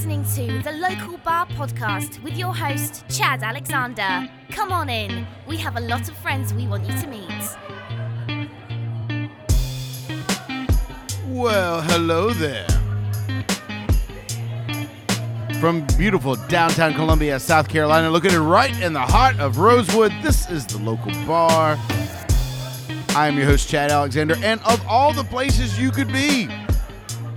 listening to the Local Bar Podcast with your host, Chad Alexander. Come on in. We have a lot of friends we want you to meet. Well, hello there. From beautiful downtown Columbia, South Carolina, located right in the heart of Rosewood, this is the local bar. I am your host, Chad Alexander, and of all the places you could be,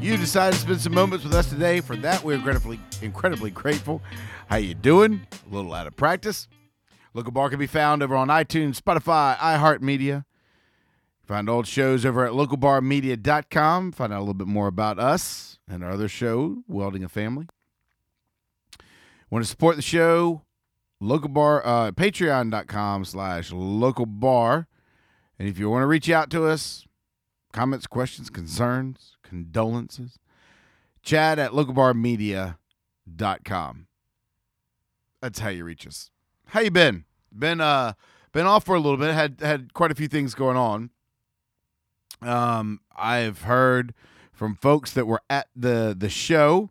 you decided to spend some moments with us today. For that, we're incredibly, incredibly grateful. How you doing? A little out of practice. Local Bar can be found over on iTunes, Spotify, iHeartMedia. Find old shows over at localbarmedia.com. Find out a little bit more about us and our other show, Welding a Family. Want to support the show? Local Bar, uh, patreon.com slash local bar. And if you want to reach out to us, comments, questions, concerns, condolences, chad at localbarmedia.com. That's how you reach us. How you been? Been uh been off for a little bit. Had had quite a few things going on. Um, I've heard from folks that were at the the show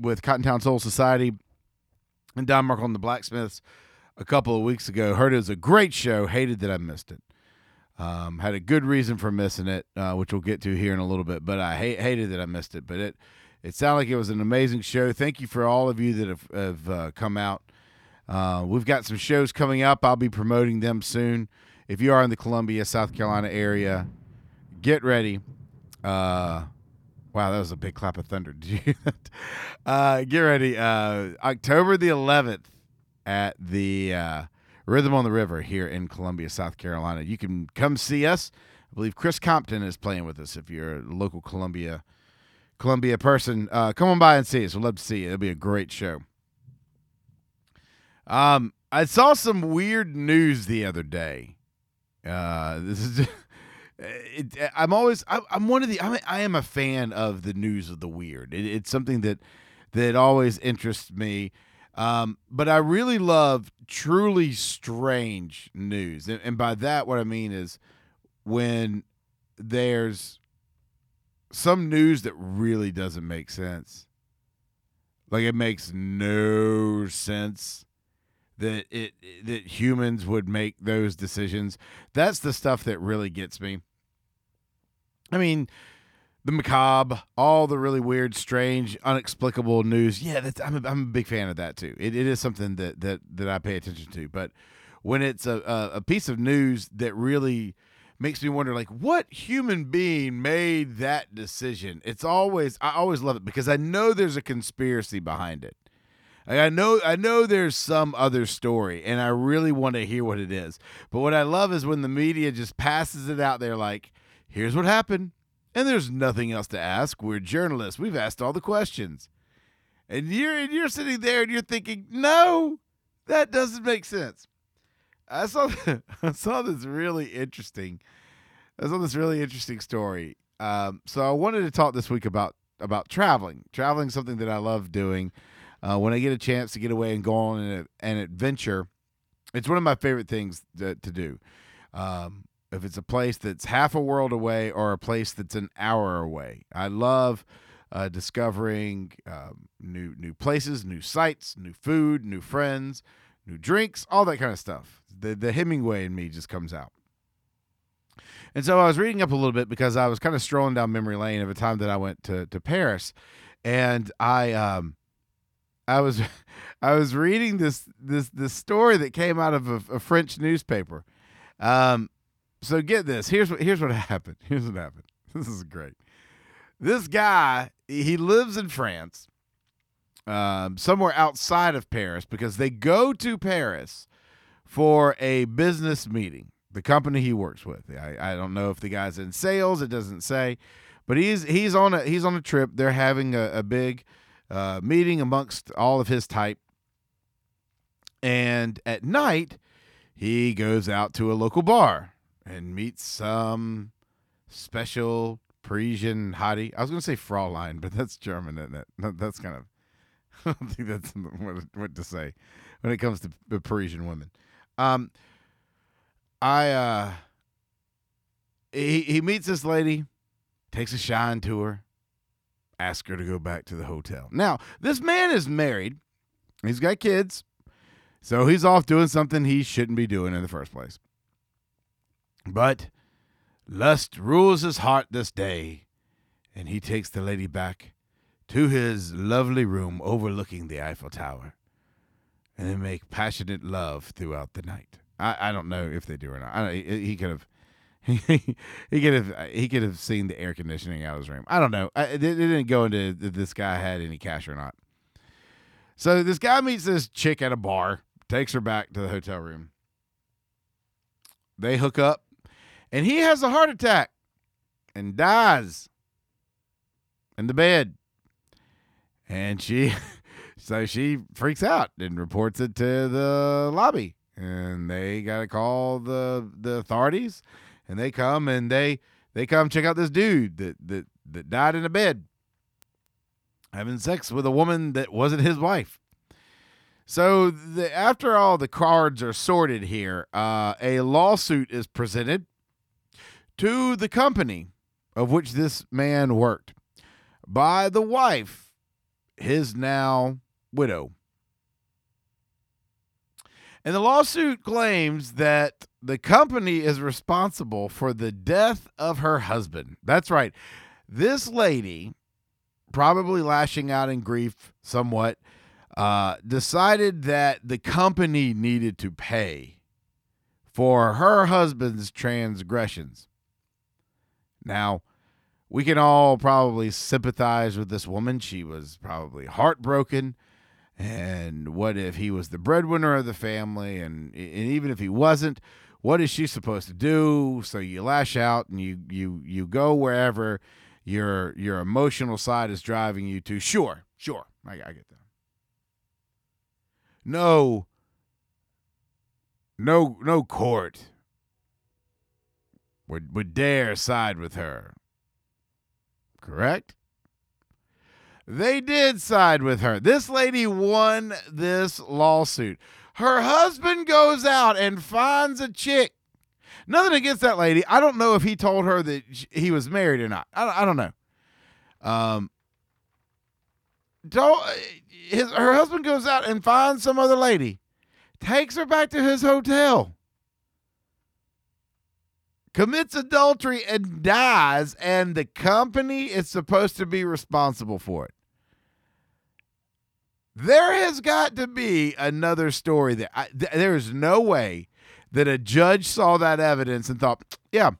with Cottontown Soul Society and Don Markle and the Blacksmiths a couple of weeks ago. Heard it was a great show. Hated that I missed it. Um, had a good reason for missing it, uh, which we'll get to here in a little bit. But I hate, hated that I missed it. But it it sounded like it was an amazing show. Thank you for all of you that have, have uh, come out. Uh, we've got some shows coming up. I'll be promoting them soon. If you are in the Columbia, South Carolina area, get ready. Uh, wow, that was a big clap of thunder. Uh, get ready. Uh, October the 11th at the Rhythm on the River here in Columbia, South Carolina. You can come see us. I believe Chris Compton is playing with us. If you're a local Columbia Columbia person, uh, come on by and see us. We'd love to see you. It'll be a great show. Um, I saw some weird news the other day. Uh, this is. It, I'm always I, I'm one of the I'm, I am a fan of the news of the weird. It, it's something that that always interests me. Um, but I really love truly strange news, and, and by that what I mean is when there's some news that really doesn't make sense. Like it makes no sense that it that humans would make those decisions. That's the stuff that really gets me. I mean, the macabre, all the really weird, strange, inexplicable news. Yeah, that's I'm a, I'm a big fan of that too. It, it is something that that that I pay attention to. But when it's a, a, a piece of news that really makes me wonder like what human being made that decision it's always i always love it because i know there's a conspiracy behind it I know I know there's some other story and I really want to hear what it is. But what I love is when the media just passes it out there like, here's what happened. And there's nothing else to ask. We're journalists. We've asked all the questions. And you're and you're sitting there and you're thinking, "No, that doesn't make sense." I saw I saw this really interesting I saw this really interesting story. Um, so I wanted to talk this week about about traveling. Traveling is something that I love doing. Uh, when I get a chance to get away and go on an, an adventure, it's one of my favorite things to, to do. Um, if it's a place that's half a world away or a place that's an hour away, I love uh, discovering um, new new places, new sights, new food, new friends, new drinks, all that kind of stuff. The the Hemingway in me just comes out. And so I was reading up a little bit because I was kind of strolling down memory lane of a time that I went to to Paris, and I um I was I was reading this this this story that came out of a, a French newspaper. Um, so get this. Here's what here's what happened. Here's what happened. This is great. This guy he lives in France, um, somewhere outside of Paris, because they go to Paris for a business meeting. The company he works with. I, I don't know if the guy's in sales. It doesn't say, but he's he's on a he's on a trip. They're having a, a big uh, meeting amongst all of his type. And at night, he goes out to a local bar and meet some special Parisian hottie. I was going to say Fraulein, but that's German, isn't it? That's kind of, I don't think that's what, to say when it comes to the Parisian women. Um, I, uh, he, he meets this lady, takes a shine to her, ask her to go back to the hotel. Now, this man is married. He's got kids. So he's off doing something he shouldn't be doing in the first place. But lust rules his heart this day, and he takes the lady back to his lovely room overlooking the Eiffel Tower, and they make passionate love throughout the night. I, I don't know if they do or not. He, could have. He, could have he could have seen the air conditioning out of his room. I don't know. I, it didn't go into this guy had any cash or not. So this guy meets this chick at a bar, takes her back to the hotel room. They hook up, and he has a heart attack and dies in the bed. And she, so she freaks out and reports it to the lobby, and they got to call the the authorities, and they come and they they come check out this dude that that that died in a bed having sex with a woman that wasn't his wife. So the, after all the cards are sorted here, uh, a lawsuit is presented to the company of which this man worked by the wife, his now widow. And the lawsuit claims that the company is responsible for the death of her husband. That's right. This lady, probably lashing out in grief somewhat, uh, decided that the company needed to pay for her husband's transgressions. Now, we can all probably sympathize with this woman. She was probably heartbroken. And what if he was the breadwinner of the family? And, and even if he wasn't, what is she supposed to do? So you lash out and you you you go wherever your your emotional side is driving you to. Sure, sure, I, I get that. No, no, no court would would dare side with her. Correct? They did side with her. This lady won this lawsuit. Her husband goes out and finds a chick. Nothing against that lady. I don't know if he told her that he was married or not. I, I don't know. Um, don't, his, her husband goes out and finds some other lady, takes her back to his hotel, commits adultery and dies, and the company is supposed to be responsible for it. There has got to be another story there. I, th- there is no way that a judge saw that evidence and thought, yeah,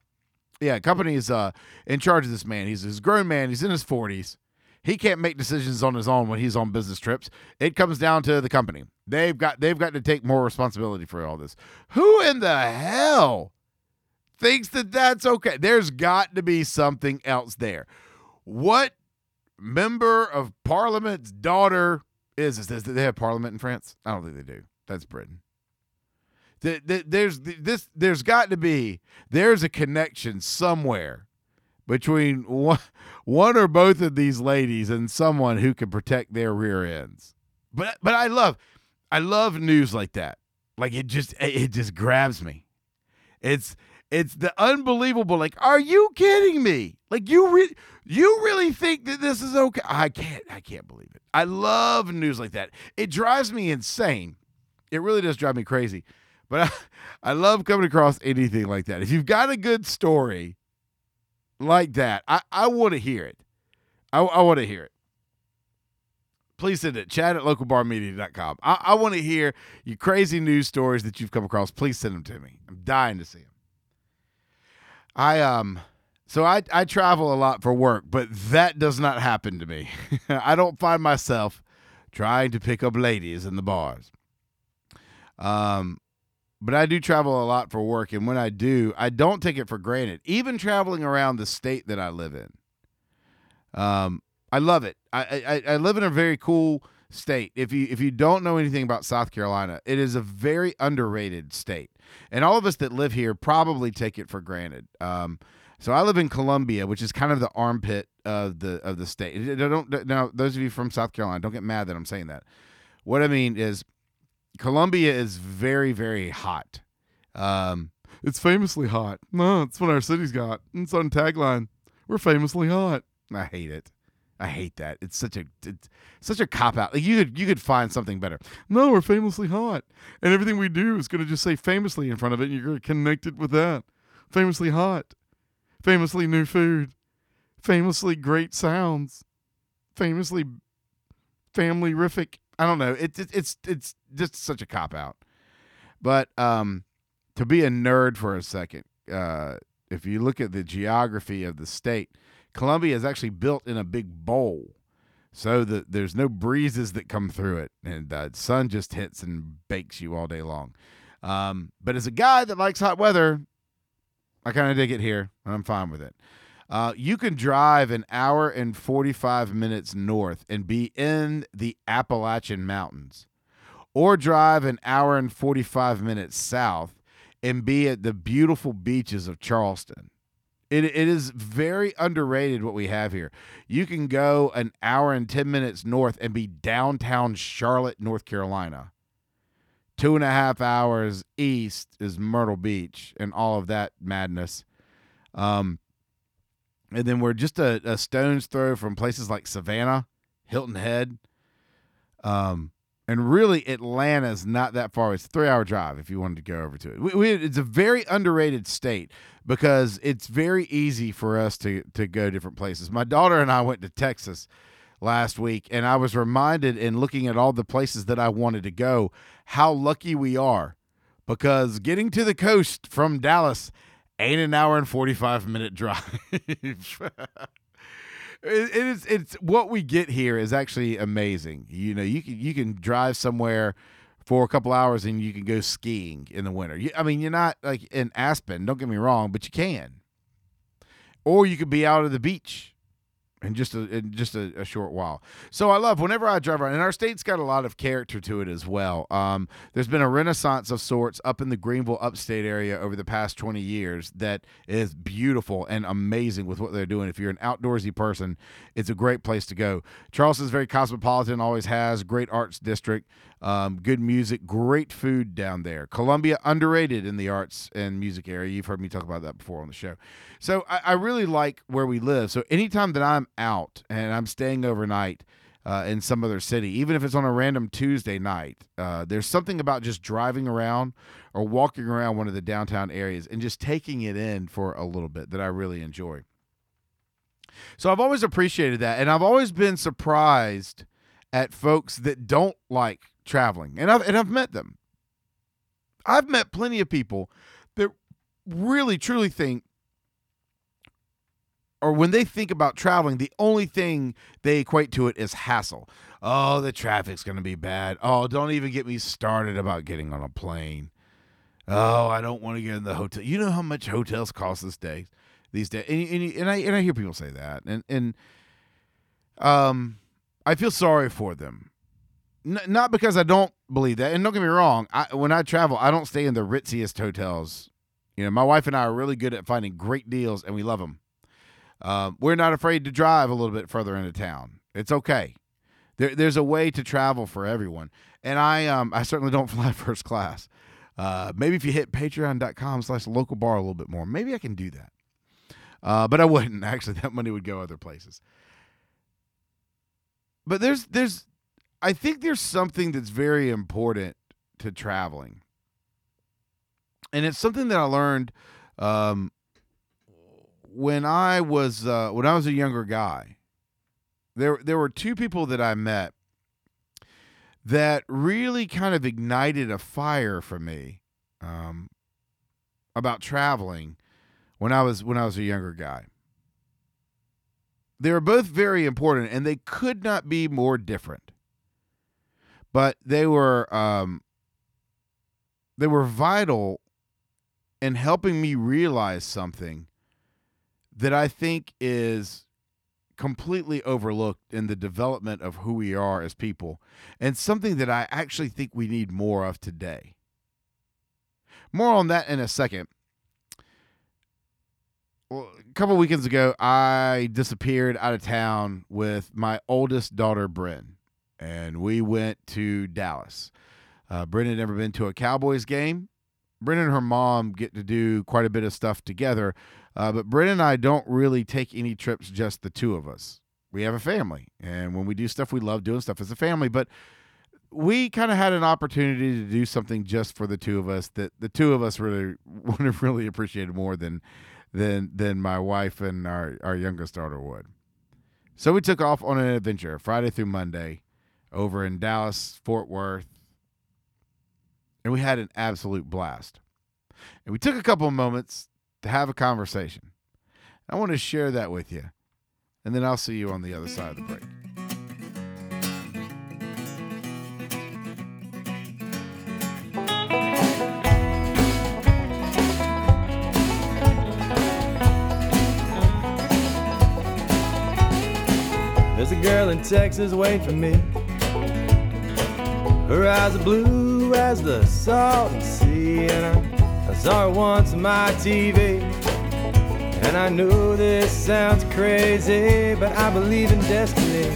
yeah, company is uh, in charge of this man. He's, a grown man. He's in his 40s. He can't make decisions on his own when he's on business trips. It comes down to the company. They've got they've got to take more responsibility for all this. Who in the hell thinks that that's okay? There's got to be something else there. What member of parliament's daughter is this? Does they have parliament in France? I don't think they do. That's Britain. There's this. There's got to be. There's a connection somewhere between one, one or both of these ladies and someone who can protect their rear ends. But but I love I love news like that. Like it just it just grabs me. It's it's the unbelievable like are you kidding me? Like you re- you really think that this is okay? I can't I can't believe it. I love news like that. It drives me insane. It really does drive me crazy. But I, I love coming across anything like that. If you've got a good story like that, I, I want to hear it. I, I want to hear it. Please send it. chad at localbarmedia.com. I, I want to hear your crazy news stories that you've come across. Please send them to me. I'm dying to see them. I um so I I travel a lot for work, but that does not happen to me. I don't find myself trying to pick up ladies in the bars. Um but I do travel a lot for work and when I do, I don't take it for granted. Even traveling around the state that I live in. Um I love it. I, I I live in a very cool state. If you if you don't know anything about South Carolina, it is a very underrated state, and all of us that live here probably take it for granted. Um, so I live in Columbia, which is kind of the armpit of the of the state. Don't now those of you from South Carolina don't get mad that I'm saying that. What I mean is, Columbia is very very hot. Um, it's famously hot. No, what our city's got. It's on tagline. We're famously hot. I hate it. I hate that. It's such a it's such a cop out. Like you could you could find something better. No, we're famously hot, and everything we do is going to just say famously in front of it. and You're going to connect it with that. Famously hot, famously new food, famously great sounds, famously family rific. I don't know. It's it, it's it's just such a cop out. But um, to be a nerd for a second, uh, if you look at the geography of the state, Columbia is actually built in a big bowl, so that there's no breezes that come through it, and the sun just hits and bakes you all day long. Um, but as a guy that likes hot weather, I kind of dig it here, and I'm fine with it. Uh, you can drive an hour and 45 minutes north and be in the Appalachian Mountains, or drive an hour and 45 minutes south and be at the beautiful beaches of Charleston. It, it is very underrated what we have here. You can go an hour and 10 minutes north and be downtown Charlotte, North Carolina. Two and a half hours east is Myrtle Beach and all of that madness. Um, and then we're just a, a stone's throw from places like Savannah, Hilton Head, um, and really Atlanta's not that far. It's a three-hour drive if you wanted to go over to it. We, we, it's a very underrated state because it's very easy for us to to go different places. My daughter and I went to Texas last week, and I was reminded in looking at all the places that I wanted to go how lucky we are because getting to the coast from Dallas ain't an hour and 45 minute drive. It is it's what we get here is actually amazing. You know, you can you can drive somewhere for a couple hours and you can go skiing in the winter. You, I mean, you're not like in Aspen, don't get me wrong, but you can. Or you could be out at the beach in just a in just a, a, short while. So I love whenever I drive around, and our state's got a lot of character to it as well. Um, there's been a renaissance of sorts up in the Greenville upstate area over the past 20 years that is beautiful and amazing with what they're doing. If you're an outdoorsy person, it's a great place to go. Charleston's very cosmopolitan, always has great arts district. Um, good music, great food down there. Columbia underrated in the arts and music area. You've heard me talk about that before on the show. So I, I really like where we live. So anytime that I'm out and I'm staying overnight uh, in some other city, even if it's on a random Tuesday night, uh, there's something about just driving around or walking around one of the downtown areas and just taking it in for a little bit that I really enjoy. So I've always appreciated that, and I've always been surprised at folks that don't like traveling, and I've and I've met them. I've met plenty of people that really truly think or when they think about traveling, the only thing they equate to it is hassle. Oh, the traffic's going to be bad. Oh, don't even get me started about getting on a plane. Oh, I don't want to get in the hotel. You know how much hotels cost this day, these days, and, and, and I and I hear people say that, and and um, I feel sorry for them N- not because I don't believe that. And don't get me wrong, I, when I travel, I don't stay in the ritziest hotels. You know, my wife and I are really good at finding great deals, and we love them. Um, we're not afraid to drive a little bit further into town. It's okay. There, there's a way to travel for everyone, and I um, I certainly don't fly first class. Uh, maybe if you hit patreon.com slash local bar a little bit more, maybe I can do that. Uh, but I wouldn't actually. That money would go other places. But there's there's I think there's something that's very important to traveling. And it's something that I learned um, when I was uh, when I was a younger guy. There there were two people that I met that really kind of ignited a fire for me um, about traveling when I was when I was a younger guy. They were both very important, and they could not be more different but they were um, they were vital in helping me realize something that I think is completely overlooked in the development of who we are as people and something that I actually think we need more of today. More on that in a second. Well, a couple weekends ago, I disappeared out of town with my oldest daughter, Bryn and we went to Dallas. Uh, Brenda had never been to a Cowboys game. Brenda and her mom get to do quite a bit of stuff together, uh, but Brenda and I don't really take any trips just the two of us. we have a family, and when we do stuff, we love doing stuff as a family. But we kind of had an opportunity to do something just for the two of us that the two of us really would have really appreciated more than than than my wife and our our youngest daughter would. So we took off on an adventure Friday through Monday over in Dallas, Fort Worth, and we had an absolute blast. And we took a couple of moments to have a conversation. I want to share that with you. And then I'll see you on the other side of the break. There's a girl in Texas waiting for me. Her eyes are blue as the salton sea, and I, I saw her once on my TV. And I know this sounds crazy, but I believe in destiny.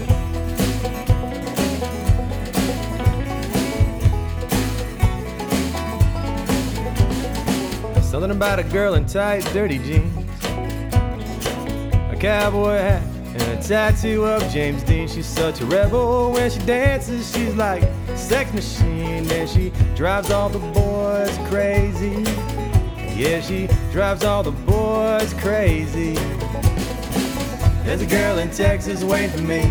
Something about a girl in tight, dirty jeans, a cowboy hat, and a tattoo of James Dean. She's such a rebel when she dances. She's like a sex machine, and she drives all the boys crazy. Yeah, she drives all the boys crazy. There's a girl in Texas waiting for me.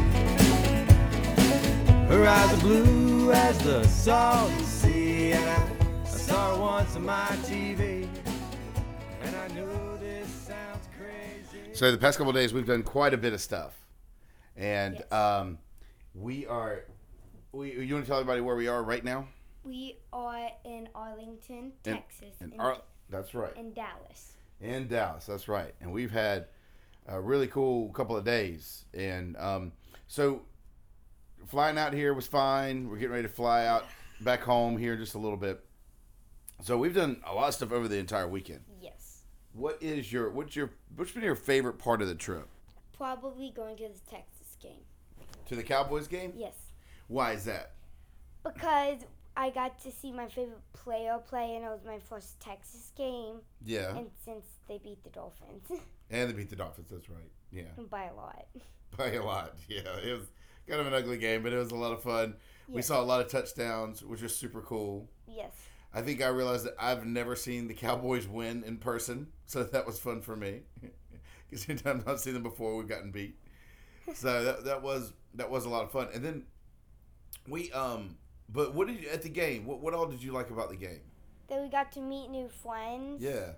Her eyes are blue as the salty sea, and I, I saw her once on my TV. And I knew this sounds crazy. So the past couple of days, we've done quite a bit of stuff, and Yes. um, we are. We, you want to tell everybody where we are right now? We are in Arlington, Texas, In and, Ar- that's right. in Dallas. In Dallas, that's right. And we've had a really cool couple of days. And um, so flying out here was fine. We're getting ready to fly out back home here just a little bit. So we've done a lot of stuff over the entire weekend. Yes. What is your what's your what's been your favorite part of the trip? Probably going to the Texas game. To the Cowboys game? Yes. Why is that? Because I got to see my favorite player play, and it was my first Texas game. Yeah. And since they beat the Dolphins And they beat the Dolphins, that's right. Yeah. by a lot. By a lot. Yeah. It was kind of an ugly game, but it was a lot of fun. We saw a lot of touchdowns, which was super cool. Yes. I think I realized that I've never seen the Cowboys win in person, so that was fun for me. Because anytime I've seen them before, we've gotten beat. So that, that was that was a lot of fun. And then we um, but what did you at the game? What what all did you like about the game? That we got to meet new friends. Yeah,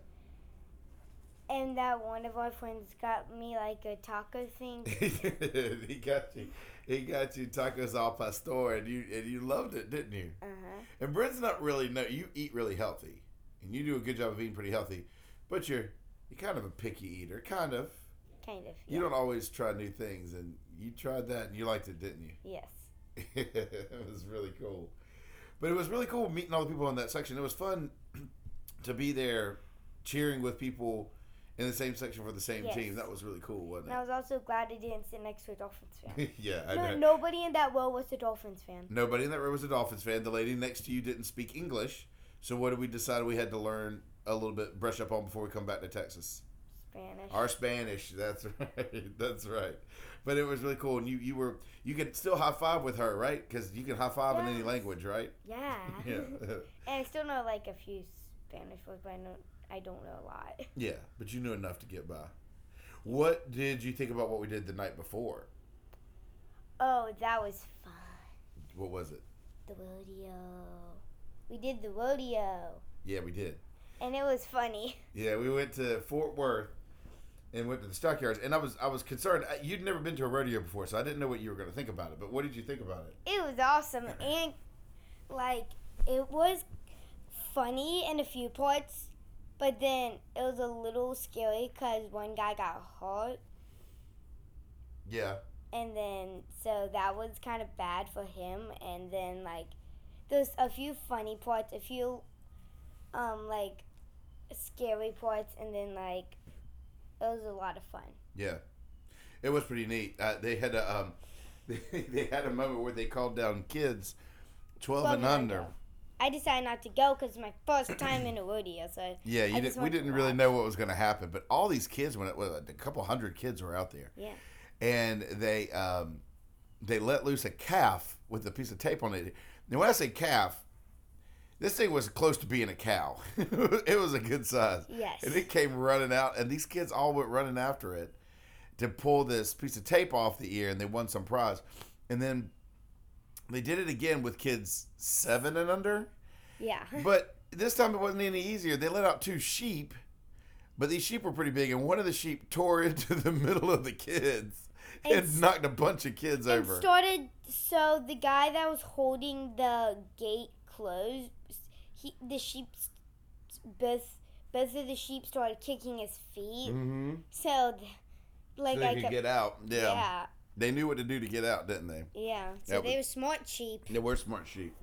And that one of our friends got me like a taco thing. he got you. He got you tacos al pastor, and you and you loved it, didn't you? Uh huh. And Brent's not really no. You eat really healthy, and you do a good job of eating pretty healthy, but you're you're kind of a picky eater, kind of. Kind of. You yeah. don't always try new things, and you tried that and you liked it, didn't you? Yes. it was really cool. But it was really cool meeting all the people in that section. It was fun to be there cheering with people in the same section for the same Yes. team. That was really cool, wasn't it? And I was also glad I didn't sit next to a Dolphins fan. yeah, I No, know. nobody in that row was a Dolphins fan. Nobody in that row was a Dolphins fan. The lady next to you didn't speak English. So what did we decide we had to learn a little bit, brush up on before we come back to Texas? Spanish. Our Spanish. That's right. That's right. But it was really cool, and you you were you could still high five with her, right? Because you can high five in any language, right? yeah. Yeah. and I still know like a few Spanish words, but I don't. I don't know a lot. yeah, but you knew enough to get by. What did you think about what we did the night before? Oh, that was fun. What was it? The rodeo. We did the rodeo, Yeah, we did. and it was funny. Yeah, we went to Fort Worth and went to the stockyards, and I was I was concerned. You'd never been to a rodeo before, so I didn't know what you were going to think about it. But what did you think about it? It was awesome, and like it was funny in a few parts, but then it was a little scary because one guy got hurt. Yeah, and then so that was kind of bad for him and then like there's a few funny parts a few um like scary parts and then like it was a lot of fun yeah, it was pretty neat. Uh, they had a um, they, they had a moment where they called down kids twelve and under. i decided not to go because it's my first time in a rodeo so Yeah, you did, we didn't really know what was going to happen, but all these kids, when it was a couple hundred kids were out there, yeah and they um, they let loose a calf with a piece of tape on it. Now, when I say calf, this thing was close to being a cow. it was a good size. Yes. And it came running out, and these kids all went running after it to pull this piece of tape off the ear, and they won some prize. And then they did it again with kids seven and under. Yeah. But this time it wasn't any easier. They let out two sheep, but these sheep were pretty big, and one of the sheep tore into the middle of the kids and, And- knocked a bunch of kids over. started so the guy that was holding the gate closed he the sheep both both of the sheep started kicking his feet mm-hmm. so like so they i could kept, get out. Yeah. yeah They knew what to do to get out, didn't they? yeah so That they was- were smart sheep They were smart sheep.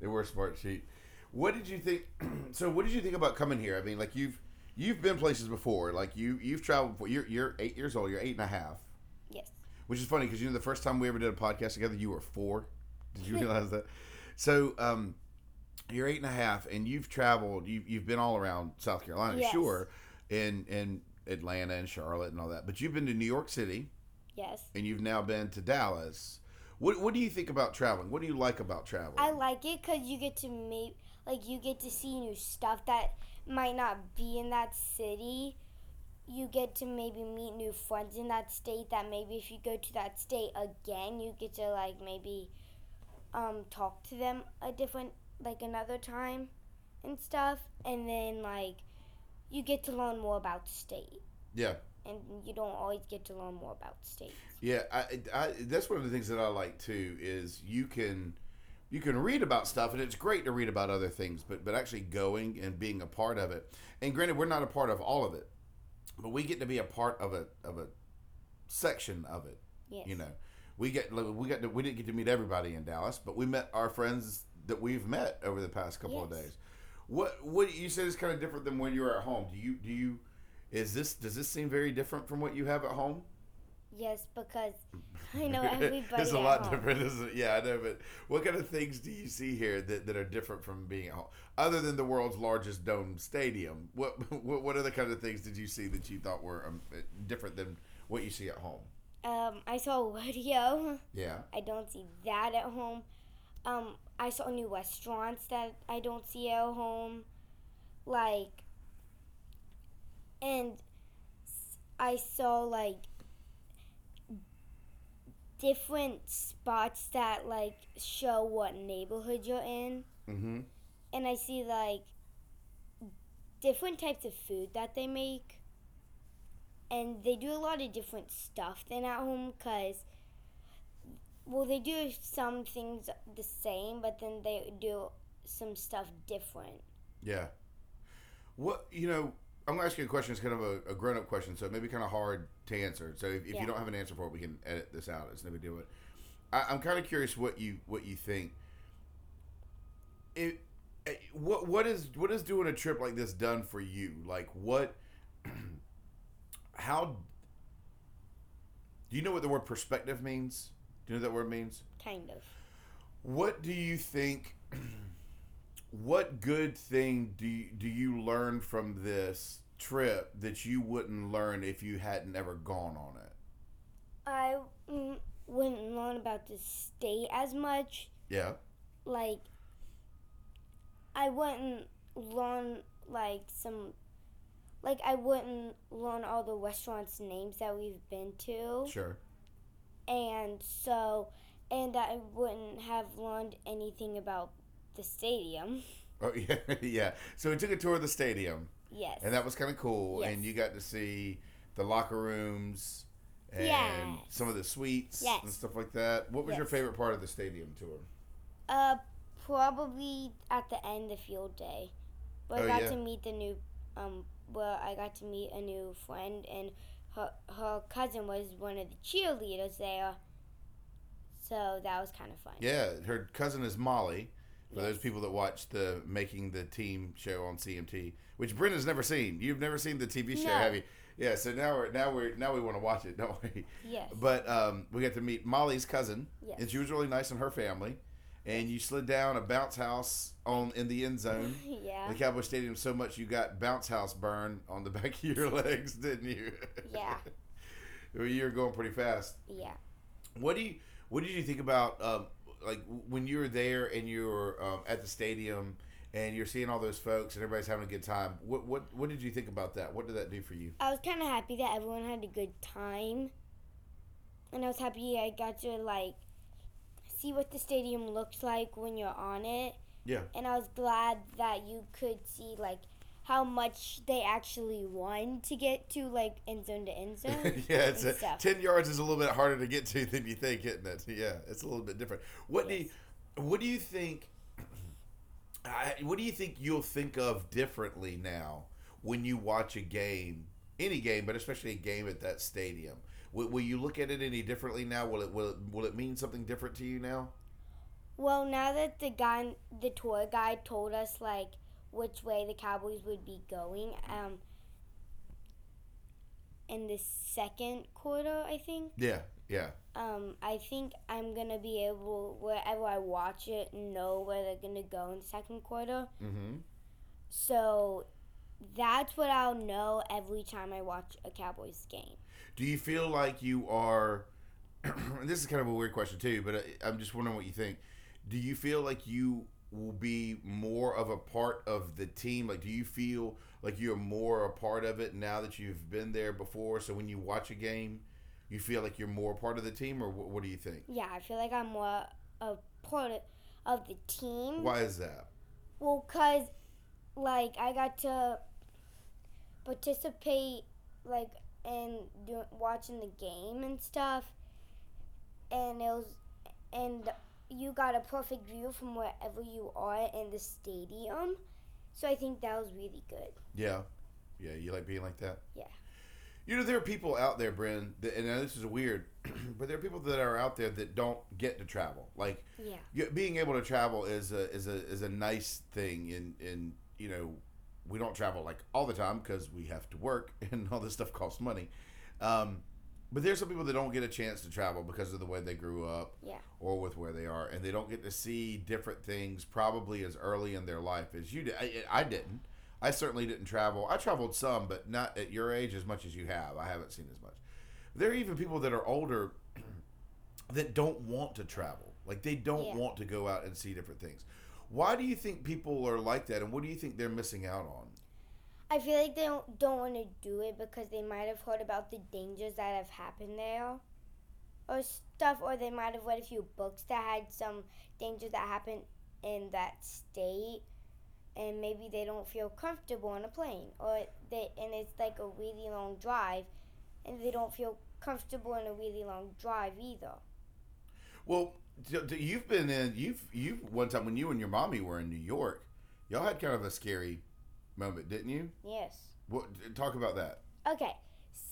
They were smart sheep. What did you think? so, what did you think about coming here? I mean, like you've you've been places before. Like you you've traveled before. You're you're eight years old. You're eight and a half. yes Which is funny because you know the first time we ever did a podcast together, you were four. Did you realize that? So, um, you're eight and a half, and you've traveled. You've you've been all around South Carolina, Yes. sure, and and Atlanta and Charlotte and all that. But you've been to New York City, yes and you've now been to Dallas. What what do you think about traveling? What do you like about traveling? i like it because you get to meet like you get to see new stuff that might not be in that city you get to maybe meet new friends in that state that maybe if you go to that state again you get to like maybe um talk to them a different like another time and stuff and then like you get to learn more about the state yeah. and you don't always get to learn more about the state Yeah, I, I, that's one of the things that I like too is you can you can read about stuff and it's great to read about other things, but but actually going and being a part of it. And granted, we're not a part of all of it, but we get to be a part of a of a section of it. yes You know, we get we got to, we didn't get to meet everybody in Dallas, but we met our friends that we've met over the past couple of days. What what you said is kind of different than when you were at home. Do you do you is this does this seem very different from what you have at home? yes because i know everybody it's a lot home. different, isn't it? Yeah, I know. But what kind of things do you see here that, that are different from being at home, other than the world's largest dome stadium? What what what other kind of things did you see that you thought were um, different than what you see at home? um i saw a rodeo Yeah, I don't see that at home. Um, I saw new restaurants that I don't see at home. Like, and I saw like different spots that like show what neighborhood you're in. mm-hmm. And I see like different types of food that they make. And they do a lot of different stuff than at home because, well, they do some things the same, but then they do some stuff different. yeah. What you know? I'm gonna ask you a question. It's kind of a, a grown up question, so it may be kind of hard to answer. So if, if you don't have an answer for it, we can edit this out. It's no big deal. I, I'm kind of curious what you what you think. It what what is what is doing a trip like this done for you? Like what? How? Do you know what the word perspective means? Do you know what that word means? Kind of. What do you think? What good thing do you, do you learn from this trip that you wouldn't learn if you hadn't ever gone on it? I mm, wouldn't learn about the state as much. Yeah. Like, I wouldn't learn like some. Like I wouldn't learn all the restaurants' names that we've been to. Sure. And so and I wouldn't have learned anything about the stadium. Oh yeah, yeah. So we took a tour of the stadium, Yes. and that was kind of cool. Yes. And you got to see the locker rooms and Yes. some of the suites Yes. and stuff like that. What was your favorite part of the stadium tour? uh probably at the end of field day. But Oh, I got yeah. to meet the new um well I got to meet a new friend and her her cousin was one of the cheerleaders there. So that was kind of fun. Yeah, her cousin is Molly. For those people that watch the Making the Team show on CMT, which Brenda's never seen. You've never seen the TV show, No. have you? Yeah. So now we're now we're now we want to watch it, don't we? Yes. But um, we got to meet Molly's cousin, Yes. and she was really nice in her family. And you slid down a bounce house on in the end zone. yeah. The Cowboy Stadium so much you got bounce house burn on the back of your legs, didn't you? Yeah. you were going pretty fast. Yeah. What do you What did you think about um, like when you were there and you were um, at the stadium and you're seeing all those folks and everybody's having a good time? What What What did you think about that? What did that do for you? I was kind of happy that everyone had a good time, and I was happy I got to like see what the stadium looks like when you're on it. Yeah. And I was glad that you could see like how much they actually won to get to like end zone to end zone. yeah, it's a, ten yards is a little bit harder to get to than you think, isn't it? Yeah, it's a little bit different. What do you, What do you think? I, what do you think you'll think of differently now when you watch a game, any game, but especially a game at that stadium? Will, will you look at it any differently now? Will it will it, will it mean something different to you now? Well, now that the guy, the tour guide told us like which way the Cowboys would be going, um, in the second quarter, I think. Yeah, yeah. Um, I think I'm gonna be able wherever I watch it know where they're gonna go in the second quarter. Mm-hmm. So that's what I'll know every time I watch a Cowboys game. Do you feel like you are? and this is kind of a weird question too, but I, I'm just wondering what you think. Do you feel like you will be more of a part of the team? Like, do you feel like you're more a part of it now that you've been there before? So when you watch a game, you feel like you're more part of the team, or what, what do you think? Yeah, I feel like I'm more a part of, of the team. Why is that? Well, cause like I got to participate like in do, watching the game and stuff, and it was and you got a perfect view from wherever you are in the stadium. So I think that was really good. Yeah, yeah. You like being like that? Yeah. You know, there are people out there, Bren, that, and this is weird, but there are people that are out there that don't get to travel. Like, Yeah. you, being able to travel is a is a is a nice thing, in and you know, we don't travel like all the time because we have to work and all this stuff costs money. Um, but there's some people that don't get a chance to travel because of the way they grew up, Yeah. or with where they are, and they don't get to see different things probably as early in their life as you did. I, I didn't. I certainly didn't travel. I traveled some, but not at your age as much as you have. I haven't seen as much. There are even people that are older that don't want to travel. Like they don't Yeah. want to go out and see different things. Why do you think people are like that, and what do you think they're missing out on? I feel like they don't don't want to do it because they might have heard about the dangers that have happened there, or stuff, or they might have read a few books that had some dangers that happened in that state, and maybe they don't feel comfortable on a plane, or they and it's like a really long drive, and they don't feel comfortable in a really long drive either. Well, you've been in you've you one time when you and your mommy were in New York, y'all had kind of a scary moment, didn't you? Yes. What talk about that? Okay,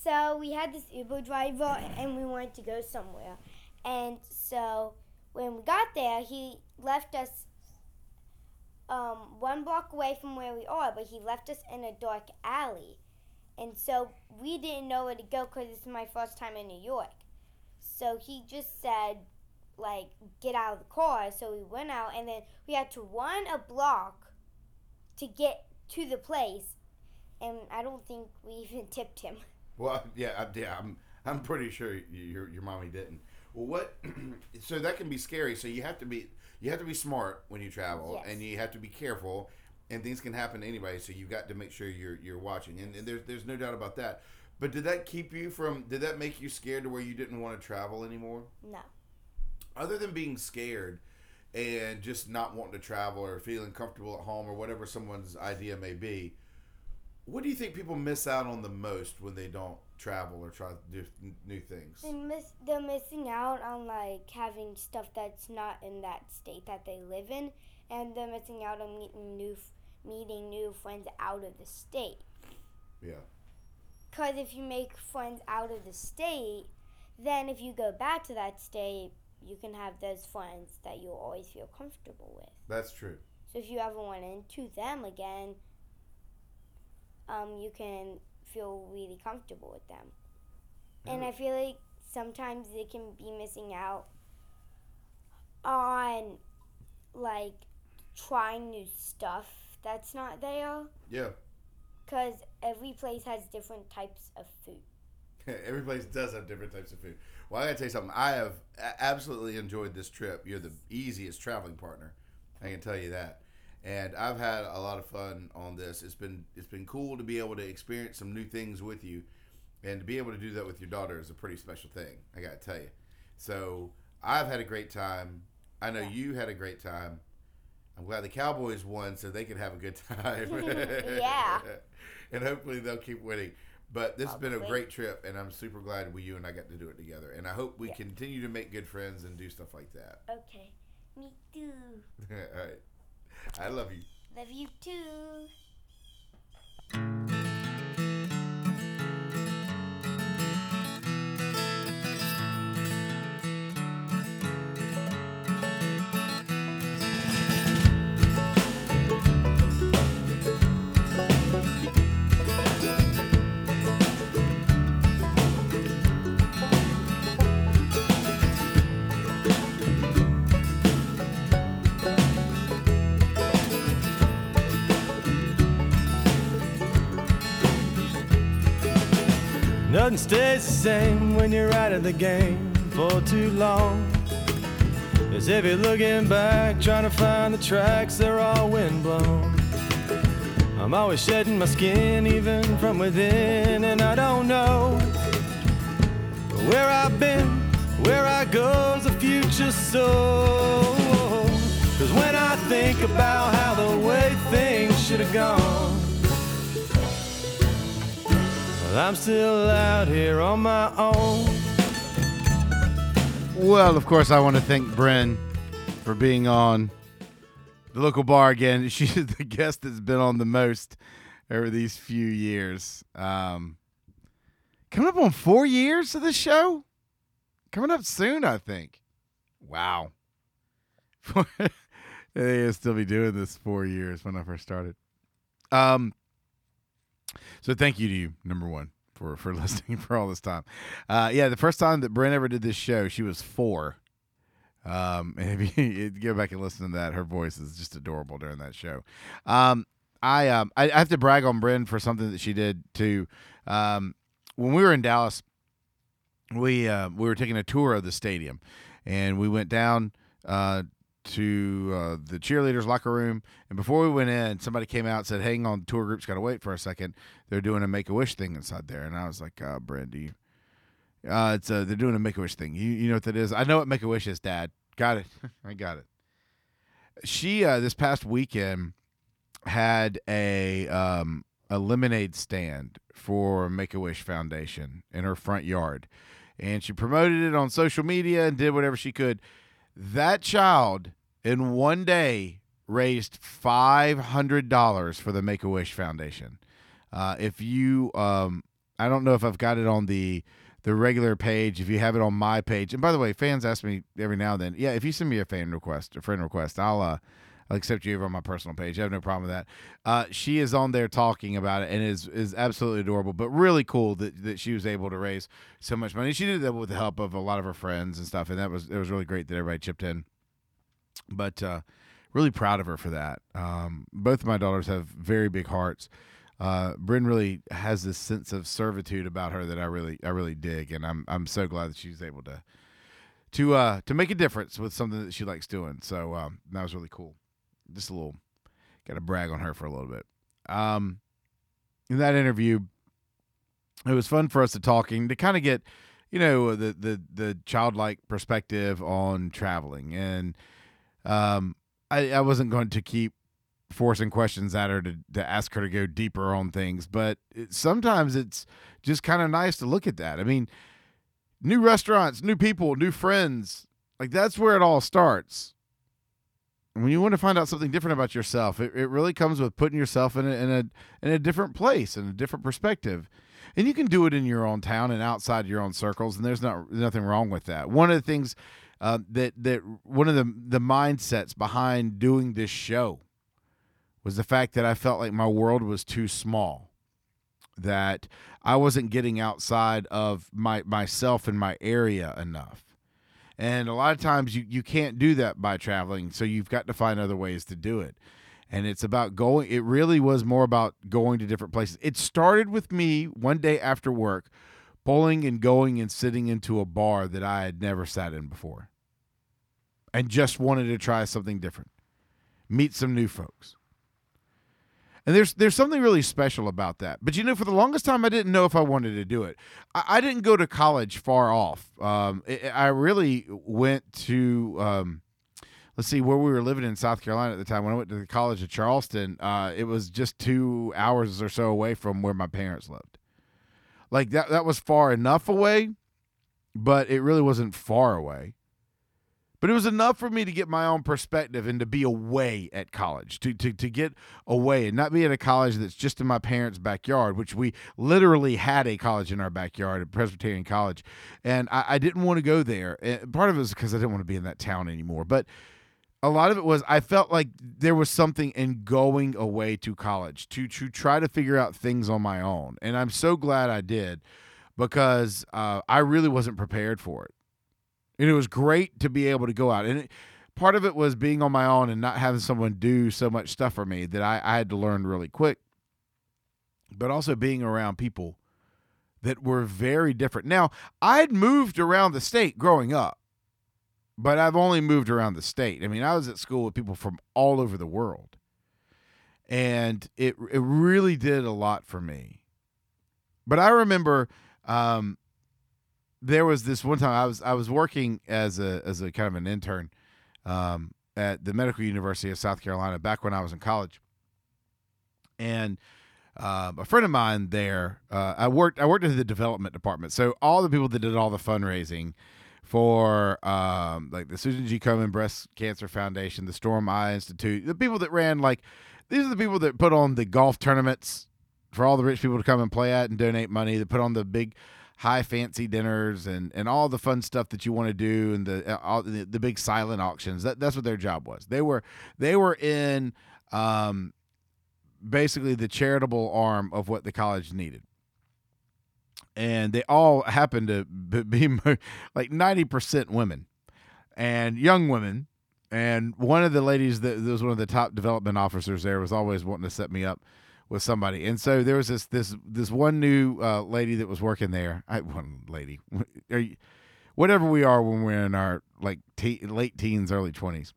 so we had this Uber driver and we wanted to go somewhere. And so when we got there, he left us um, one block away from where we are, but he left us in a dark alley. And so we didn't know where to go because this is my first time in New York. So he just said, like, get out of the car. So we went out, and then we had to run a block to get to the place and I don't think we even tipped him. Well, yeah, I, yeah, I'm I'm pretty sure your your mommy didn't. Well, what? so that can be scary. So you have to be you have to be smart when you travel, Yes. and you have to be careful. And things can happen to anybody, so you've got to make sure you're you're watching. And, and there's there's no doubt about that. But did that keep you from? Did that make you scared to where you didn't want to travel anymore? No. Other than being scared and just not wanting to travel or feeling comfortable at home or whatever someone's idea may be, what do you think people miss out on the most when they don't travel or try to do new things? They miss, they're missing out on like having stuff that's not in that state that they live in, and they're missing out on meeting new meeting new friends out of the state. Yeah. Cause if you make friends out of the state, then if you go back to that state, you can have those friends that you'll always feel comfortable with. That's true. So if you ever run into them again, um, you can feel really comfortable with them. And I feel like sometimes they can be missing out on like trying new stuff that's not there Yeah. because every place has different types of food. Every place does have different types of food. Well, I gotta tell you something. I have absolutely enjoyed this trip. You're the easiest traveling partner. I can tell you that. And I've had a lot of fun on this. It's been it's been cool to be able to experience some new things with you, and to be able to do that with your daughter is a pretty special thing. I gotta tell you. So I've had a great time. I know you had a great time. I'm glad the Cowboys won so they can have a good time. Yeah. and hopefully they'll keep winning. But this has been a great trip, and I'm super glad we you and I got to do it together. And I hope we Yeah. continue to make good friends and do stuff like that. Okay. Me too. All right. I love you. Love you too. Nothing stays the same when you're out of the game for too long. As if you're looking back, trying to find the tracks, they're all windblown. I'm always shedding my skin, even from within, and I don't know where I've been, where I go, go's the future so. Cause when I think about how the way things should have gone. Well, I'm still out here on my own. Well, of course, I want to thank Bryn for being on the local bar again. She's the guest that's been on the most over these few years. Um, coming up on four years of the show. Coming up soon, I think. Wow. will still be doing this four years when I first started. Um. So thank you to you, number one, for for listening for all this time. Uh, yeah, the first time that Bryn ever did this show, she was four. Um, and if you go back and listen to that, her voice is just adorable during that show. Um, I um, I, I have to brag on Bryn for something that she did too. Um, when we were in Dallas, we uh, we were taking a tour of the stadium, and we went down uh, to uh, the cheerleaders' locker room. And before we went in, somebody came out and said, "Hang on, the tour group's got to wait for a second. They're doing a Make a Wish thing inside there." And I was like, uh, "Bryn, do you?" Uh, it's uh, they're doing a Make a Wish thing. You you know what that is? I know what Make a Wish is, Dad. Got it. I got it. She uh, this past weekend had a um, a lemonade stand for Make a Wish Foundation in her front yard, and she promoted it on social media and did whatever she could. That child in one day raised five hundred dollars for the Make a Wish Foundation. Uh, if you, um, I don't know if I've got it on the the regular page. If you have it on my page, and by the way, fans ask me every now and then. Yeah, if you send me a fan request, a friend request, I'll uh, I'll accept you over on my personal page. I have no problem with that. Uh, she is on there talking about it and is is absolutely adorable, but really cool that, that she was able to raise so much money. She did that with the help of a lot of her friends and stuff, and that was it was really great that everybody chipped in. But uh, really proud of her for that. Um, both of my daughters have very big hearts. Uh, Bryn really has this sense of servitude about her that I really I really dig, and I'm I'm so glad that she's able to to uh to make a difference with something that she likes doing. So um, that was really cool. Just a little, got to brag on her for a little bit. Um, in that interview, it was fun for us to talking to kind of get, you know, the the the childlike perspective on traveling, and um, I I wasn't going to keep forcing questions at her to, to ask her to go deeper on things but it, sometimes it's just kind of nice to look at that. I mean new restaurants new people new friends like that's where it all starts when you want to find out something different about yourself it, it really comes with putting yourself in a, in a in a different place and a different perspective and you can do it in your own town and outside your own circles and there's not nothing wrong with that one of the things uh, that that one of the the mindsets behind doing this show was the fact that I felt like my world was too small, that I wasn't getting outside of my myself and my area enough. And a lot of times you, you can't do that by traveling, so you've got to find other ways to do it. And it's about going, it really was more about going to different places. It started with me one day after work pulling and going and sitting into a bar that I had never sat in before and just wanted to try something different, meet some new folks. And there's there's something really special about that. But you know, for the longest time, I didn't know if I wanted to do it. I, I didn't go to college far off. Um, I, I really went to um, let's see where we were living in South Carolina at the time. When I went to the College of Charleston, uh, it was just two hours or so away from where my parents lived. Like that that was far enough away, but it really wasn't far away. But it was enough for me to get my own perspective and to be away at college, to, to, to get away and not be at a college that's just in my parents' backyard, which we literally had a college in our backyard, a Presbyterian college. And I, I didn't want to go there. And part of it was because I didn't want to be in that town anymore. But a lot of it was I felt like there was something in going away to college to to try to figure out things on my own, and I'm so glad I did because uh, I really wasn't prepared for it, and it was great to be able to go out. And it, part of it was being on my own and not having someone do so much stuff for me that I, I had to learn really quick, but also being around people that were very different. Now I'd moved around the state growing up but I've only moved around the state. I mean, I was at school with people from all over the world. And it it really did a lot for me. But I remember um, there was this one time I was I was working as a as a kind of an intern um, at the Medical University of South Carolina back when I was in college, and um, a friend of mine there uh, I worked I worked in the development department, so all the people that did all the fundraising for um, like the Susan G. Komen Breast Cancer Foundation, the Storm Eye Institute, the people that ran like these are the people that put on the golf tournaments for all the rich people to come and play at and donate money. That put on the big high fancy dinners and, and all the fun stuff that you want to do and the, uh, all, the the big silent auctions. That that's what their job was. They were they were in um, basically the charitable arm of what the college needed and they all happened to be like 90% women and young women and one of the ladies that was one of the top development officers there was always wanting to set me up with somebody and so there was this this this one new uh, lady that was working there I, one lady you, whatever we are when we're in our like te- late teens early 20s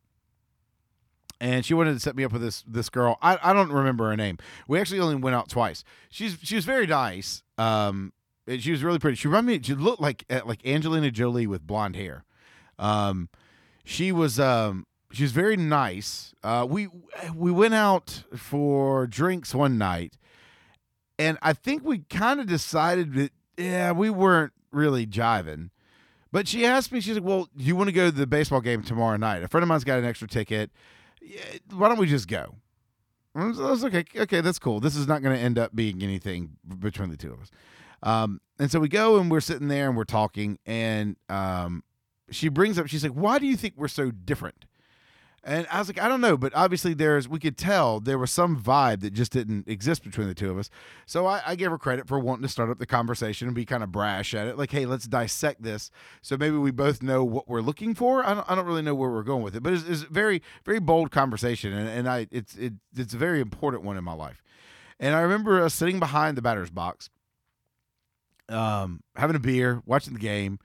and she wanted to set me up with this this girl. I, I don't remember her name. We actually only went out twice. She's she was very nice. Um, she was really pretty. She reminded me. She looked like like Angelina Jolie with blonde hair. Um, she was um, she was very nice. Uh, we we went out for drinks one night, and I think we kind of decided that yeah we weren't really jiving. But she asked me, she's like, "Well, you want to go to the baseball game tomorrow night? A friend of mine's got an extra ticket. Why don't we just go?" I was "Okay, okay, that's cool. This is not going to end up being anything between the two of us." Um, and so we go and we're sitting there and we're talking, and um, she brings up, she's like, "Why do you think we're so different?" And I was like, I don't know, but obviously there's we could tell there was some vibe that just didn't exist between the two of us. So I, I gave her credit for wanting to start up the conversation and be kind of brash at it, like, hey, let's dissect this. So maybe we both know what we're looking for. I don't, I don't really know where we're going with it, but it's, it's very very bold conversation, and, and I it's it, it's a very important one in my life. And I remember us sitting behind the batter's box um, having a beer, watching the game,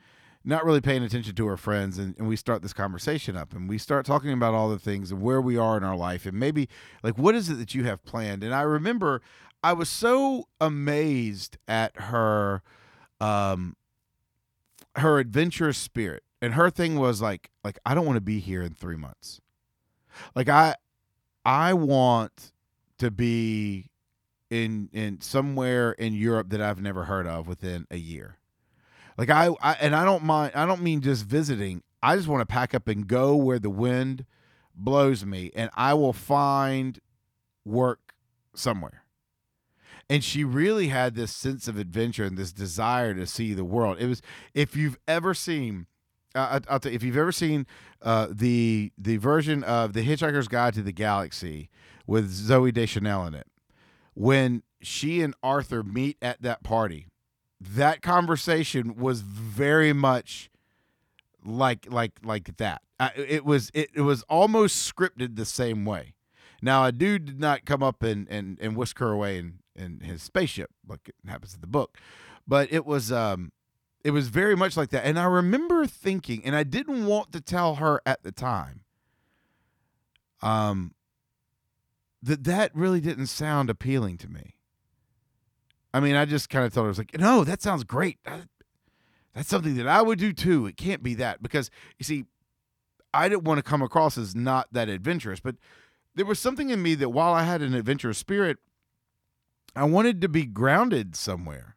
not really paying attention to our friends, and, and we start this conversation up, and we start talking about all the things and where we are in our life, and maybe like what is it that you have planned? And I remember I was so amazed at her, um, her adventurous spirit, and her thing was like like I don't want to be here in three months, like I, I want to be in in somewhere in Europe that I've never heard of within a year. Like I, I and I don't mind I don't mean just visiting. I just want to pack up and go where the wind blows me and I will find work somewhere. And she really had this sense of adventure and this desire to see the world. It was if you've ever seen uh, I'll tell you, if you've ever seen uh, the the version of the Hitchhiker's Guide to the Galaxy with Zooey Deschanel in it, when she and Arthur meet at that party, that conversation was very much like like like that. it was it, it was almost scripted the same way. Now a dude did not come up and and, and whisk her away in, in his spaceship like it happens in the book, but it was um it was very much like that. And I remember thinking, and I didn't want to tell her at the time, um, that that really didn't sound appealing to me. I mean, I just kind of told her, I was like, no, that sounds great. That's something that I would do too. It can't be that because you see, I didn't want to come across as not that adventurous, but there was something in me that while I had an adventurous spirit, I wanted to be grounded somewhere.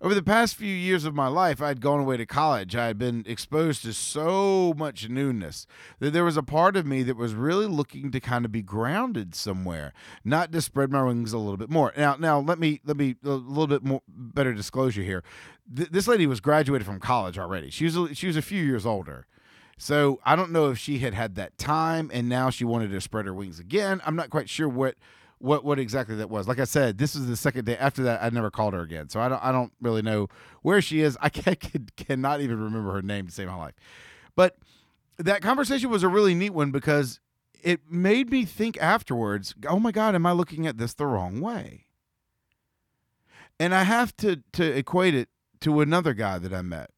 Over the past few years of my life, I had gone away to college. I had been exposed to so much newness that there was a part of me that was really looking to kind of be grounded somewhere, not to spread my wings a little bit more. Now, now let me let me a little bit more better disclosure here. Th- this lady was graduated from college already. She was a, she was a few years older. So I don't know if she had had that time and now she wanted to spread her wings again. I'm not quite sure what what what exactly that was. Like I said, this is the second day after that. I never called her again, so I don't I don't really know where she is. I can, can, cannot even remember her name to save my life. But that conversation was a really neat one because it made me think afterwards. Oh my God, am I looking at this the wrong way? And I have to to equate it to another guy that I met,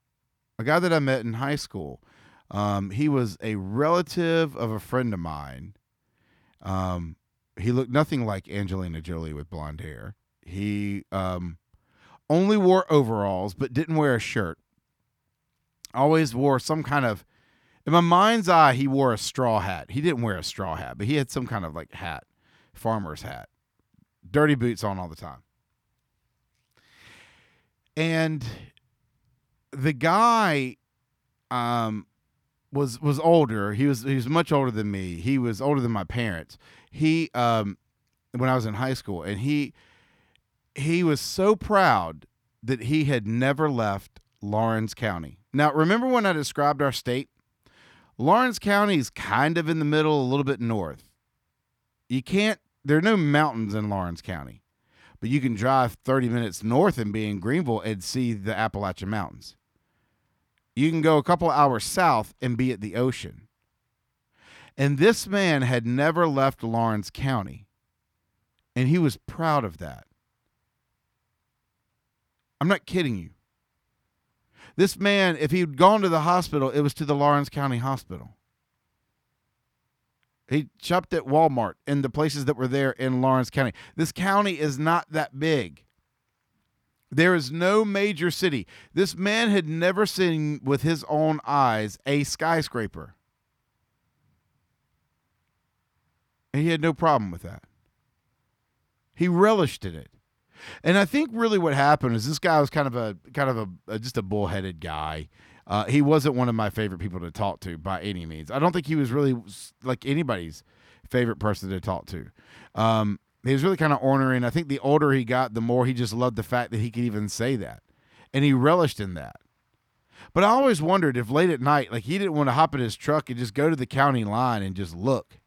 a guy that I met in high school. Um, he was a relative of a friend of mine. Um, he looked nothing like Angelina Jolie with blonde hair. He um, only wore overalls, but didn't wear a shirt. Always wore some kind of, in my mind's eye, he wore a straw hat. He didn't wear a straw hat, but he had some kind of like hat, farmer's hat, dirty boots on all the time. And the guy um, was was older. He was he was much older than me. He was older than my parents. He um when I was in high school and he he was so proud that he had never left Laurens County. Now, remember when I described our state? Laurens County is kind of in the middle, a little bit north. You can't there are no mountains in Laurens County. But you can drive 30 minutes north and be in Greenville and see the Appalachian Mountains. You can go a couple hours south and be at the ocean. And this man had never left Laurens County. And he was proud of that. I'm not kidding you. This man, if he'd gone to the hospital, it was to the Laurens County Hospital. He shopped at Walmart and the places that were there in Laurens County. This county is not that big. There is no major city. This man had never seen with his own eyes a skyscraper. And he had no problem with that. He relished in it. And I think really what happened is this guy was kind of a kind of a, a just a bullheaded guy. Uh, he wasn't one of my favorite people to talk to by any means. I don't think he was really like anybody's favorite person to talk to. Um, he was really kind of ornery. and I think the older he got, the more he just loved the fact that he could even say that. And he relished in that. But I always wondered if late at night, like he didn't want to hop in his truck and just go to the county line and just look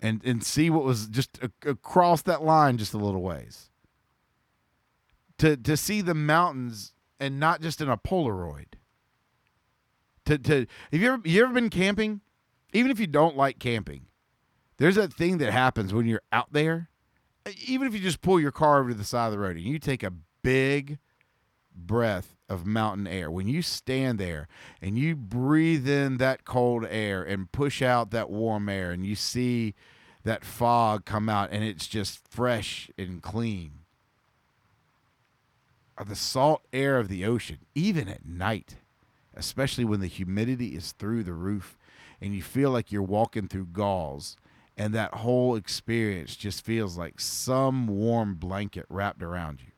and, and see what was just a- across that line just a little ways. To, to see the mountains and not just in a Polaroid. To, to have you ever you ever been camping? Even if you don't like camping, there's that thing that happens when you're out there. Even if you just pull your car over to the side of the road and you take a big breath of mountain air, when you stand there and you breathe in that cold air and push out that warm air, and you see that fog come out and it's just fresh and clean. Uh, the salt air of the ocean, even at night, especially when the humidity is through the roof and you feel like you're walking through gauze and that whole experience just feels like some warm blanket wrapped around you.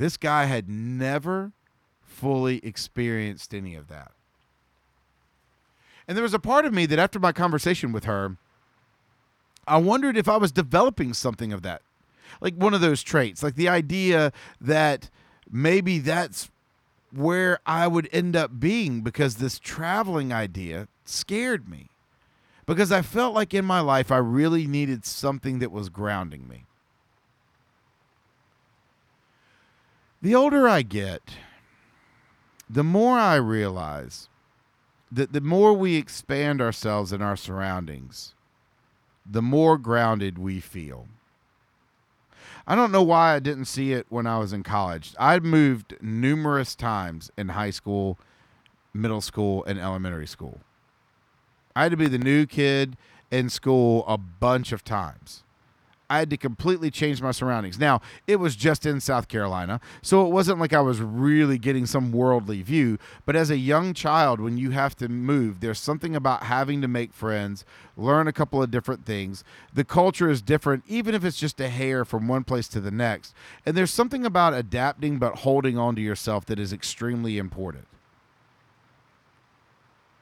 This guy had never fully experienced any of that. And there was a part of me that after my conversation with her, I wondered if I was developing something of that. Like one of those traits, like the idea that maybe that's where I would end up being because this traveling idea scared me. Because I felt like in my life I really needed something that was grounding me. The older I get, the more I realize that the more we expand ourselves in our surroundings, the more grounded we feel. I don't know why I didn't see it when I was in college. I moved numerous times in high school, middle school, and elementary school. I had to be the new kid in school a bunch of times. I had to completely change my surroundings. Now, it was just in South Carolina, so it wasn't like I was really getting some worldly view. But as a young child, when you have to move, there's something about having to make friends, learn a couple of different things. The culture is different, even if it's just a hair from one place to the next. And there's something about adapting but holding on to yourself that is extremely important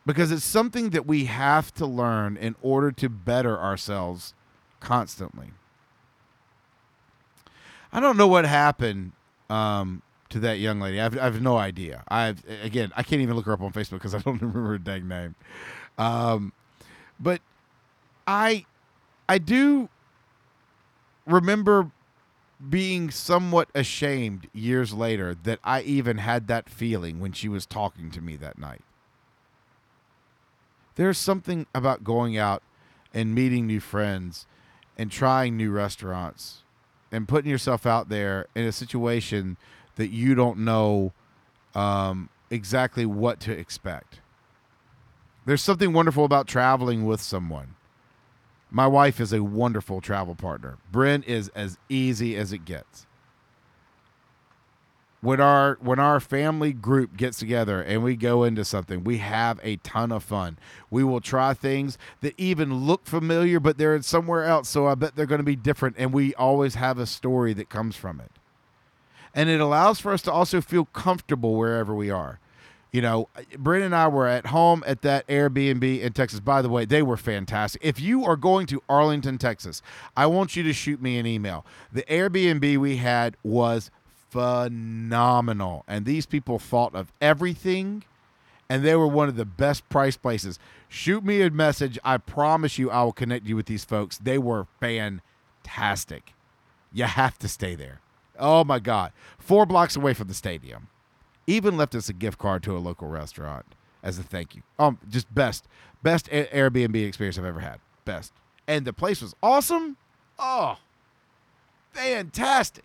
because it's something that we have to learn in order to better ourselves constantly. I don't know what happened um, to that young lady. I've, I have no idea. I've again, I can't even look her up on Facebook because I don't remember her dang name. Um, but I, I do remember being somewhat ashamed years later that I even had that feeling when she was talking to me that night. There's something about going out and meeting new friends and trying new restaurants and putting yourself out there in a situation that you don't know um, exactly what to expect. There's something wonderful about traveling with someone. My wife is a wonderful travel partner. Bryn is as easy as it gets when our when our family group gets together and we go into something we have a ton of fun we will try things that even look familiar but they're somewhere else so i bet they're going to be different and we always have a story that comes from it and it allows for us to also feel comfortable wherever we are you know, Bryn and I were at home at that Airbnb in Texas. By the way, they were fantastic. If you are going to Arlington, Texas, I want you to shoot me an email. The Airbnb we had was phenomenal. And these people thought of everything and they were one of the best price places. Shoot me a message. I promise you I will connect you with these folks. They were fantastic. You have to stay there. Oh my God. Four blocks away from the stadium. Even left us a gift card to a local restaurant as a thank you. Um, just best, best Airbnb experience I've ever had. Best. And the place was awesome. Oh, fantastic.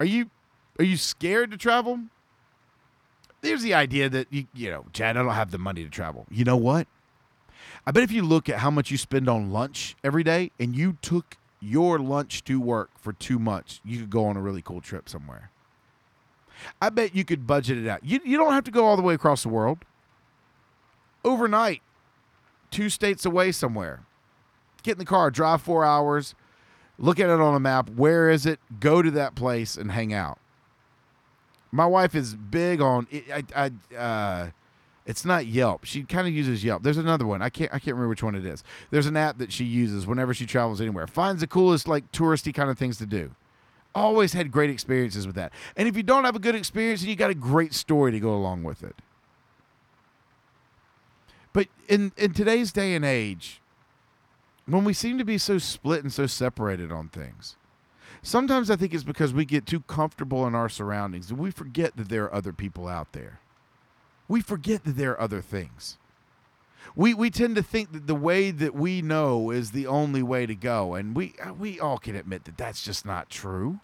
Are you are you scared to travel? There's the idea that you you know, Chad, I don't have the money to travel. You know what? I bet if you look at how much you spend on lunch every day and you took your lunch to work for two months, you could go on a really cool trip somewhere. I bet you could budget it out. You, you don't have to go all the way across the world. Overnight, two states away somewhere. Get in the car, drive four hours, look at it on a map. Where is it? Go to that place and hang out. My wife is big on. I, I, uh, it's not Yelp. She kind of uses Yelp. There's another one. I can't. I can't remember which one it is. There's an app that she uses whenever she travels anywhere. Finds the coolest, like touristy kind of things to do. Always had great experiences with that. And if you don't have a good experience, you got a great story to go along with it. But in in today's day and age, when we seem to be so split and so separated on things. Sometimes I think it's because we get too comfortable in our surroundings and we forget that there are other people out there. We forget that there are other things. We, we tend to think that the way that we know is the only way to go, and we, uh, we all can admit that that's just not true.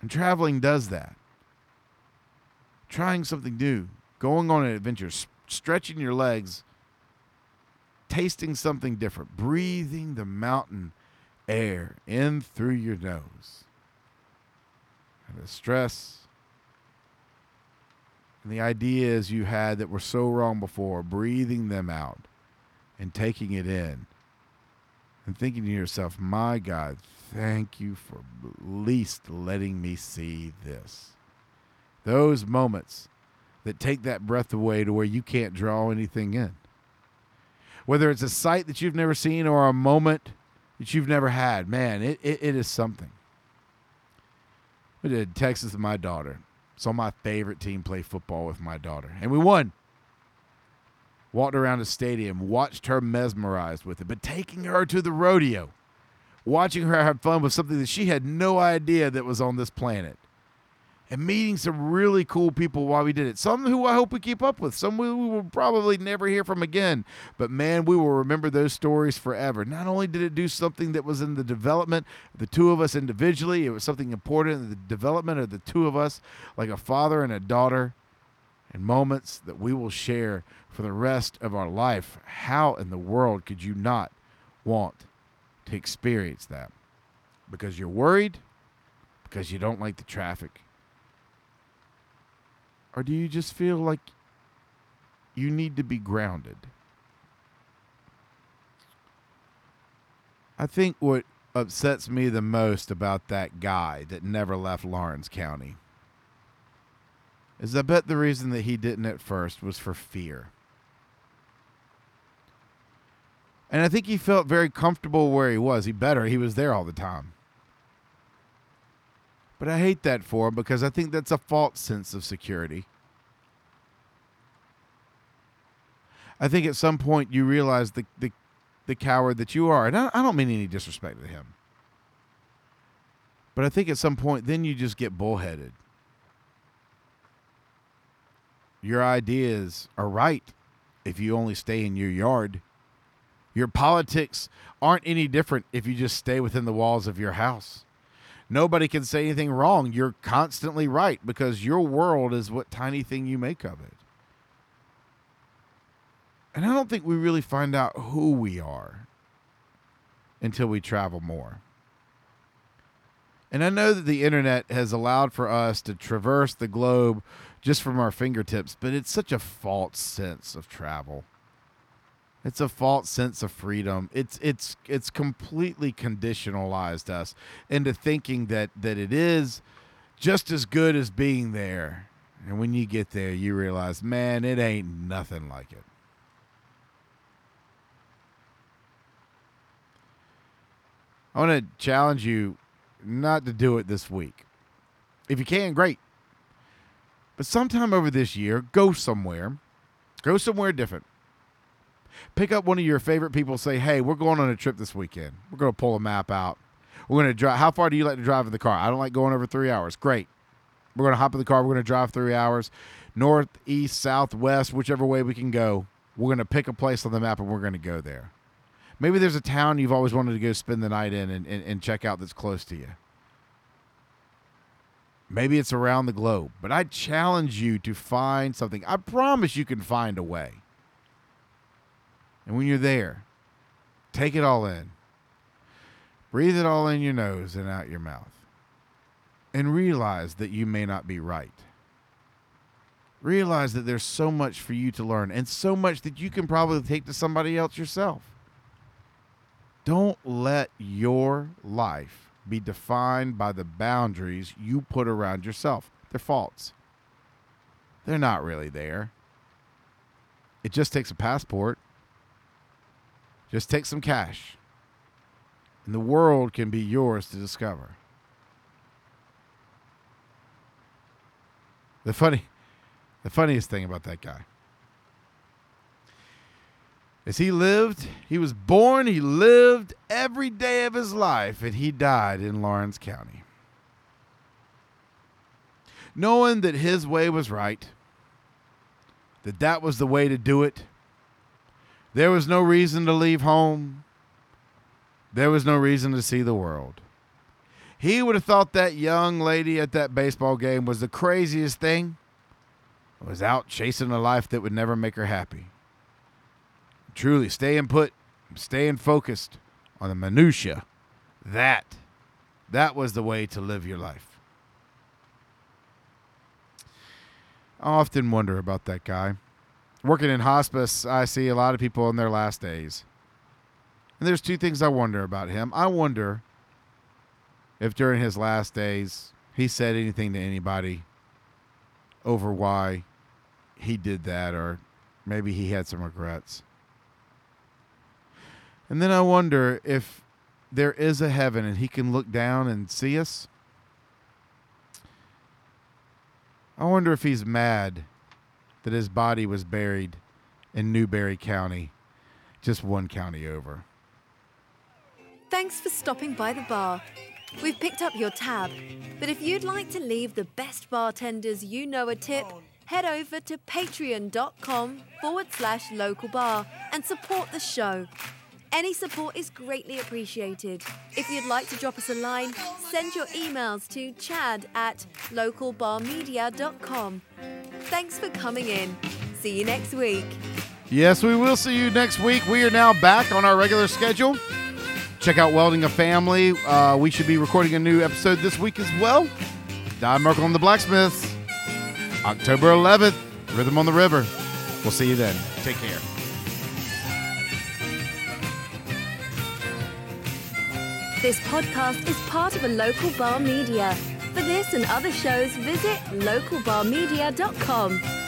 And traveling does that. Trying something new, going on an adventure, stretching your legs tasting something different, breathing the mountain air in through your nose. And the stress and the ideas you had that were so wrong before, breathing them out and taking it in and thinking to yourself, my God, thank you for at least letting me see this. Those moments that take that breath away to where you can't draw anything in whether it's a sight that you've never seen or a moment that you've never had, man, it, it, it is something. We did Texas with my daughter. Saw my favorite team play football with my daughter, and we won. Walked around the stadium, watched her mesmerized with it, but taking her to the rodeo, watching her have fun with something that she had no idea that was on this planet. And meeting some really cool people while we did it. Some who I hope we keep up with, some we will probably never hear from again. But man, we will remember those stories forever. Not only did it do something that was in the development of the two of us individually, it was something important in the development of the two of us, like a father and a daughter, and moments that we will share for the rest of our life. How in the world could you not want to experience that? Because you're worried? Because you don't like the traffic? Or do you just feel like you need to be grounded? I think what upsets me the most about that guy that never left Laurens County is I bet the reason that he didn't at first was for fear. And I think he felt very comfortable where he was. He better, he was there all the time. But I hate that for him because I think that's a false sense of security. I think at some point you realize the, the, the coward that you are. And I, I don't mean any disrespect to him. But I think at some point then you just get bullheaded. Your ideas are right if you only stay in your yard. Your politics aren't any different if you just stay within the walls of your house. Nobody can say anything wrong. You're constantly right because your world is what tiny thing you make of it. And I don't think we really find out who we are until we travel more. And I know that the internet has allowed for us to traverse the globe just from our fingertips, but it's such a false sense of travel. It's a false sense of freedom. It's it's it's completely conditionalized us into thinking that that it is just as good as being there. And when you get there, you realize, man, it ain't nothing like it. I want to challenge you not to do it this week. If you can, great. But sometime over this year, go somewhere. Go somewhere different. Pick up one of your favorite people, say, hey, we're going on a trip this weekend. We're going to pull a map out. We're going to drive. How far do you like to drive in the car? I don't like going over three hours. Great. We're going to hop in the car. We're going to drive three hours, north, east, south, west, whichever way we can go. We're going to pick a place on the map and we're going to go there. Maybe there's a town you've always wanted to go spend the night in and, and, and check out that's close to you. Maybe it's around the globe, but I challenge you to find something. I promise you can find a way. And when you're there, take it all in. Breathe it all in your nose and out your mouth. And realize that you may not be right. Realize that there's so much for you to learn and so much that you can probably take to somebody else yourself. Don't let your life be defined by the boundaries you put around yourself. They're false. They're not really there. It just takes a passport just take some cash, and the world can be yours to discover. The funny, the funniest thing about that guy is he lived, he was born, he lived every day of his life, and he died in Laurens County. Knowing that his way was right, that that was the way to do it there was no reason to leave home. There was no reason to see the world. He would have thought that young lady at that baseball game was the craziest thing. Was out chasing a life that would never make her happy. Truly, staying put, staying focused on the minutia. That, that was the way to live your life. I often wonder about that guy working in hospice, I see a lot of people in their last days. And there's two things I wonder about him. I wonder if during his last days he said anything to anybody over why he did that or maybe he had some regrets. And then I wonder if there is a heaven and he can look down and see us. I wonder if he's mad that his body was buried in Newberry County, just one county over. Thanks for stopping by the bar. We've picked up your tab, but if you'd like to leave the best bartenders you know a tip, head over to patreon.com forward slash local bar and support the show. Any support is greatly appreciated. If you'd like to drop us a line, send your emails to chad at localbarmedia.com. Thanks for coming in. See you next week. Yes, we will see you next week. We are now back on our regular schedule. Check out Welding a Family. Uh, we should be recording a new episode this week as well. Don Merkel and the Blacksmiths. October 11th, Rhythm on the River. We'll see you then. Take care. This podcast is part of a local bar media. For this and other shows, visit localbarmedia.com.